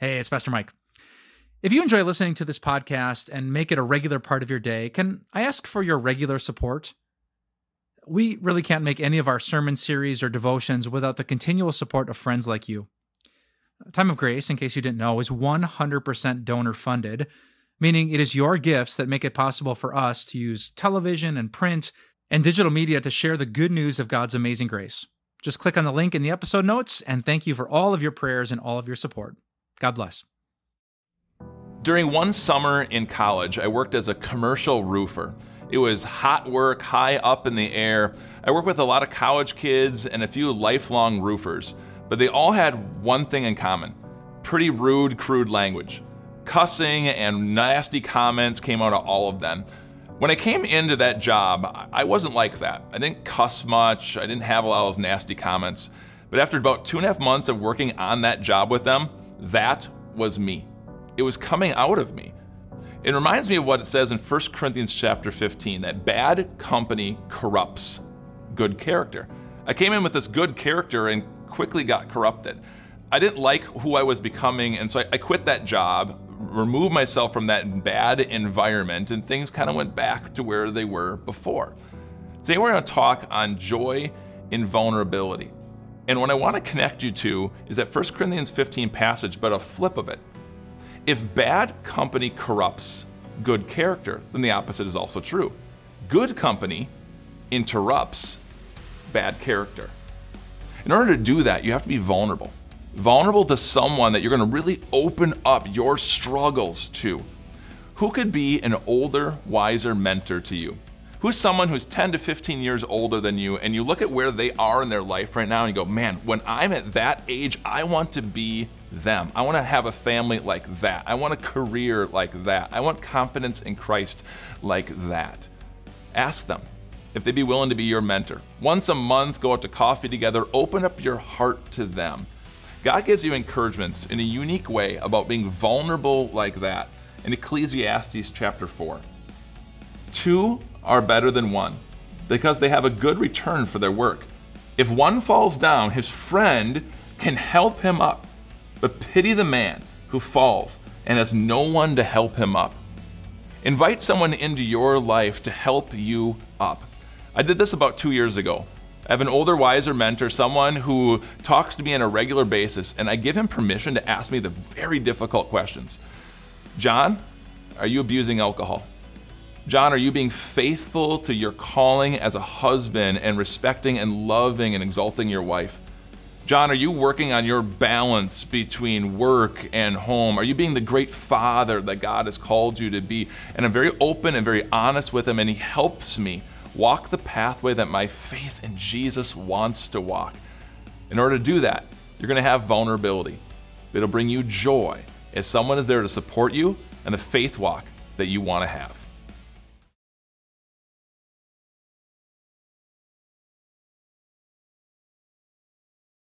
Hey, it's Pastor Mike. If you enjoy listening to this podcast and make it a regular part of your day, can I ask for your regular support? We really can't make any of our sermon series or devotions without the continual support of friends like you. Time of Grace, in case you didn't know, is 100% donor funded, meaning it is your gifts that make it possible for us to use television and print and digital media to share the good news of God's amazing grace. Just click on the link in the episode notes, and thank you for all of your prayers and all of your support. God bless. During one summer in college, I worked as a commercial roofer. It was hot work, high up in the air. I worked with a lot of college kids and a few lifelong roofers, but they all had one thing in common pretty rude, crude language. Cussing and nasty comments came out of all of them. When I came into that job, I wasn't like that. I didn't cuss much, I didn't have a lot of those nasty comments. But after about two and a half months of working on that job with them, that was me. It was coming out of me. It reminds me of what it says in 1 Corinthians chapter 15 that bad company corrupts good character. I came in with this good character and quickly got corrupted. I didn't like who I was becoming, and so I, I quit that job, removed myself from that bad environment, and things kind of went back to where they were before. Today, we're going to talk on joy in vulnerability. And what I want to connect you to is that 1 Corinthians 15 passage, but a flip of it. If bad company corrupts good character, then the opposite is also true. Good company interrupts bad character. In order to do that, you have to be vulnerable. Vulnerable to someone that you're going to really open up your struggles to. Who could be an older, wiser mentor to you? Who's someone who's 10 to 15 years older than you, and you look at where they are in their life right now and you go, man, when I'm at that age, I want to be them. I want to have a family like that. I want a career like that. I want confidence in Christ like that. Ask them if they'd be willing to be your mentor. Once a month, go out to coffee together, open up your heart to them. God gives you encouragements in a unique way about being vulnerable like that in Ecclesiastes chapter 4. Two are better than one because they have a good return for their work. If one falls down, his friend can help him up. But pity the man who falls and has no one to help him up. Invite someone into your life to help you up. I did this about two years ago. I have an older, wiser mentor, someone who talks to me on a regular basis, and I give him permission to ask me the very difficult questions. John, are you abusing alcohol? John, are you being faithful to your calling as a husband and respecting and loving and exalting your wife? John, are you working on your balance between work and home? Are you being the great father that God has called you to be? And I'm very open and very honest with him, and he helps me walk the pathway that my faith in Jesus wants to walk. In order to do that, you're going to have vulnerability. It'll bring you joy as someone is there to support you and the faith walk that you want to have.